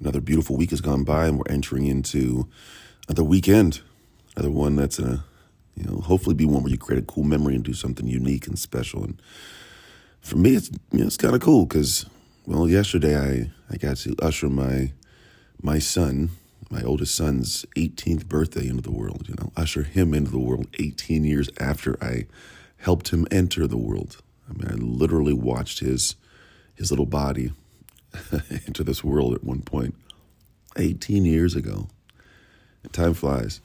Another beautiful week has gone by, and we're entering into another weekend. Another one that's a, you know, hopefully be one where you create a cool memory and do something unique and special. And for me, it's you know, it's kind of cool because, well, yesterday I I got to usher my my son, my oldest son's 18th birthday into the world. You know, usher him into the world 18 years after I helped him enter the world. I mean, I literally watched his his little body into this world at one point 18 years ago. Time flies.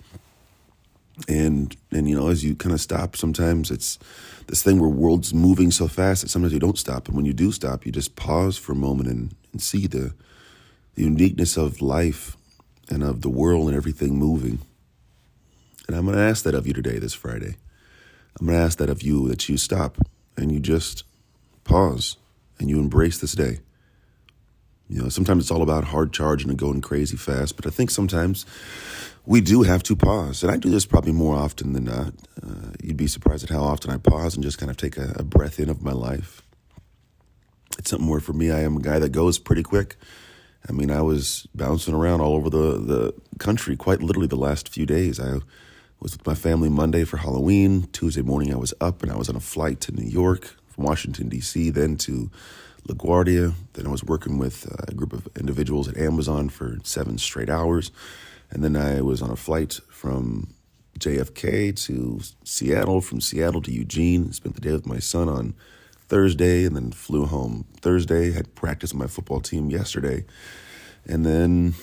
And and you know, as you kind of stop, sometimes it's this thing where world's moving so fast that sometimes you don't stop. And when you do stop, you just pause for a moment and, and see the the uniqueness of life and of the world and everything moving. And I'm gonna ask that of you today, this Friday. I'm gonna ask that of you that you stop and you just pause and you embrace this day. You know, sometimes it's all about hard charging and going crazy fast, but I think sometimes we do have to pause. And I do this probably more often than not. Uh, you'd be surprised at how often I pause and just kind of take a, a breath in of my life. It's something where for me, I am a guy that goes pretty quick. I mean, I was bouncing around all over the, the country quite literally the last few days. I was with my family Monday for Halloween. Tuesday morning, I was up and I was on a flight to New York from Washington, D.C., then to LaGuardia. Then I was working with a group of individuals at Amazon for seven straight hours. And then I was on a flight from JFK to Seattle, from Seattle to Eugene. Spent the day with my son on Thursday and then flew home Thursday. Had practice with my football team yesterday. And then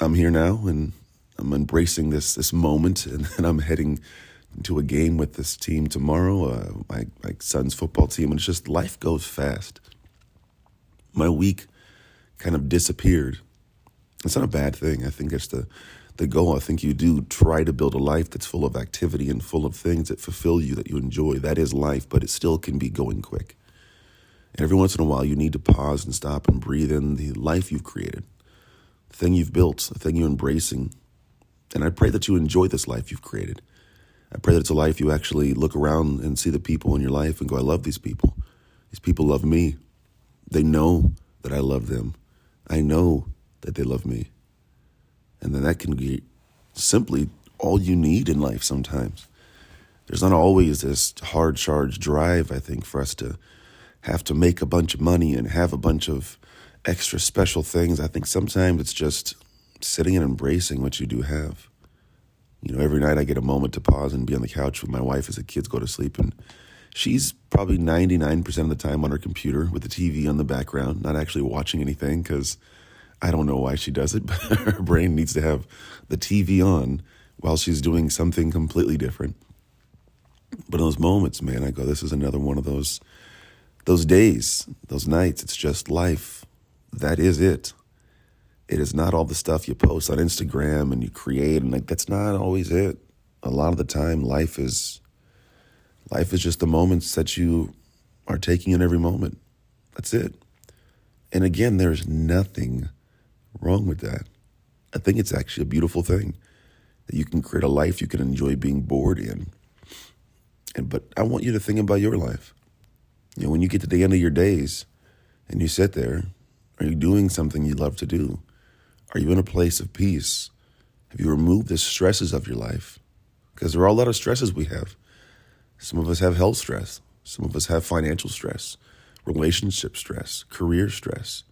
I'm here now and I'm embracing this this moment and, and I'm heading to a game with this team tomorrow, uh, my, my son's football team. And it's just life goes fast my week kind of disappeared. It's not a bad thing. I think it's the the goal. I think you do try to build a life that's full of activity and full of things that fulfill you, that you enjoy. That is life, but it still can be going quick. And every once in a while, you need to pause and stop and breathe in the life you've created, the thing you've built, the thing you're embracing. And I pray that you enjoy this life you've created. I pray that it's a life you actually look around and see the people in your life and go, I love these people. These people love me. They know that I love them. I know that they love me. And then that can be simply all you need in life sometimes. There's not always this hard charge drive, I think, for us to have to make a bunch of money and have a bunch of extra special things. I think sometimes it's just sitting and embracing what you do have. You know, every night I get a moment to pause and be on the couch with my wife as the kids go to sleep and she's probably 99% of the time on her computer with the TV on the background, not actually watching anything because I don't know why she does it, but her brain needs to have the TV on while she's doing something completely different. But in those moments, man, I go, this is another one of those those days, those nights. It's just life. That is it. It is not all the stuff you post on Instagram and you create, and like that's not always it. A lot of the time, life is Life is just the moments that you are taking in every moment. That's it. And again, there's nothing wrong with that. I think it's actually a beautiful thing that you can create a life you can enjoy being bored in. And but I want you to think about your life. You know, when you get to the end of your days and you sit there, are you doing something you love to do? Are you in a place of peace? Have you removed the stresses of your life? Because there are a lot of stresses we have. Some of us have health stress. Some of us have financial stress, relationship stress, career stress.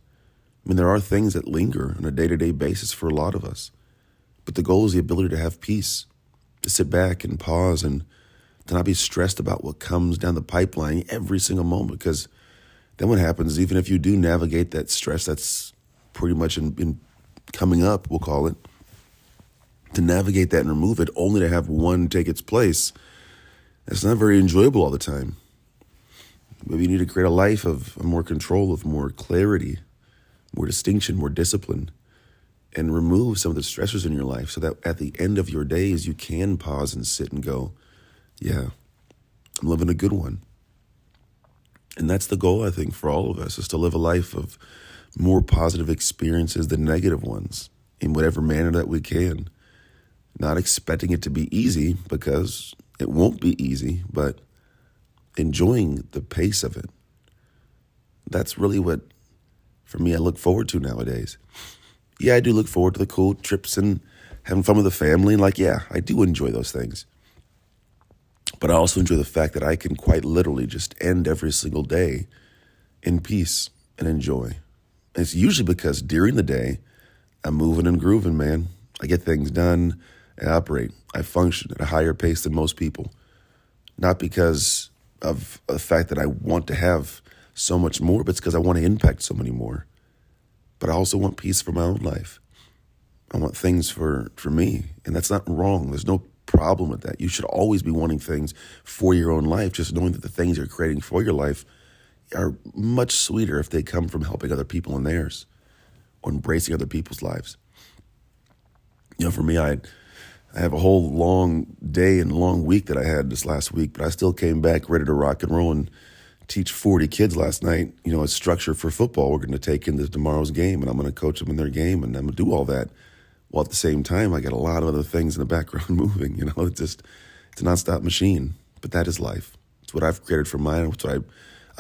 I mean, there are things that linger on a day to day basis for a lot of us. But the goal is the ability to have peace, to sit back and pause and to not be stressed about what comes down the pipeline every single moment. Because then what happens, even if you do navigate that stress that's pretty much in, in coming up, we'll call it, to navigate that and remove it, only to have one take its place it's not very enjoyable all the time. Maybe you need to create a life of more control, of more clarity, more distinction, more discipline, and remove some of the stressors in your life so that at the end of your days, you can pause and sit and go, yeah, I'm living a good one. And that's the goal, I think, for all of us is to live a life of more positive experiences than negative ones in whatever manner that we can. Not expecting it to be easy because it won't be easy, but enjoying the pace of it. That's really what, for me, I look forward to nowadays. Yeah, I do look forward to the cool trips and having fun with the family. Like, yeah, I do enjoy those things. But I also enjoy the fact that I can quite literally just end every single day in peace and enjoy. And it's usually because during the day, I'm moving and grooving, man. I get things done. I operate. I function at a higher pace than most people. Not because of the fact that I want to have so much more, but it's because I want to impact so many more. But I also want peace for my own life. I want things for, for me. And that's not wrong. There's no problem with that. You should always be wanting things for your own life, just knowing that the things you're creating for your life are much sweeter if they come from helping other people in theirs or embracing other people's lives. You know, for me, I I have a whole long day and long week that I had this last week, but I still came back ready to rock and roll and teach 40 kids last night, you know, a structure for football we're going to take into tomorrow's game and I'm going to coach them in their game and I'm going to do all that while at the same time I got a lot of other things in the background moving. You know, it's just it's a nonstop machine. But that is life. It's what I've created for mine. It's what I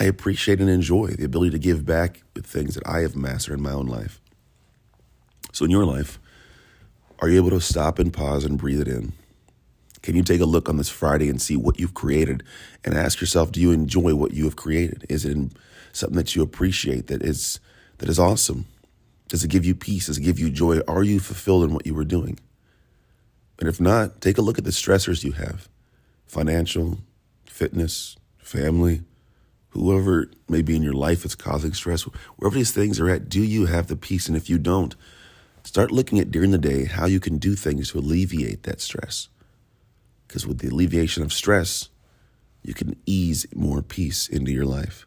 I appreciate and enjoy the ability to give back with things that I have mastered in my own life. So in your life, are you able to stop and pause and breathe it in? Can you take a look on this Friday and see what you've created and ask yourself, do you enjoy what you have created? Is it something that you appreciate that is that is awesome? Does it give you peace? Does it give you joy? Are you fulfilled in what you were doing? And if not, take a look at the stressors you have financial, fitness, family, whoever may be in your life that's causing stress, wherever these things are at, do you have the peace? And if you don't, start looking at during the day how you can do things to alleviate that stress. Because with the alleviation of stress, you can ease more peace into your life.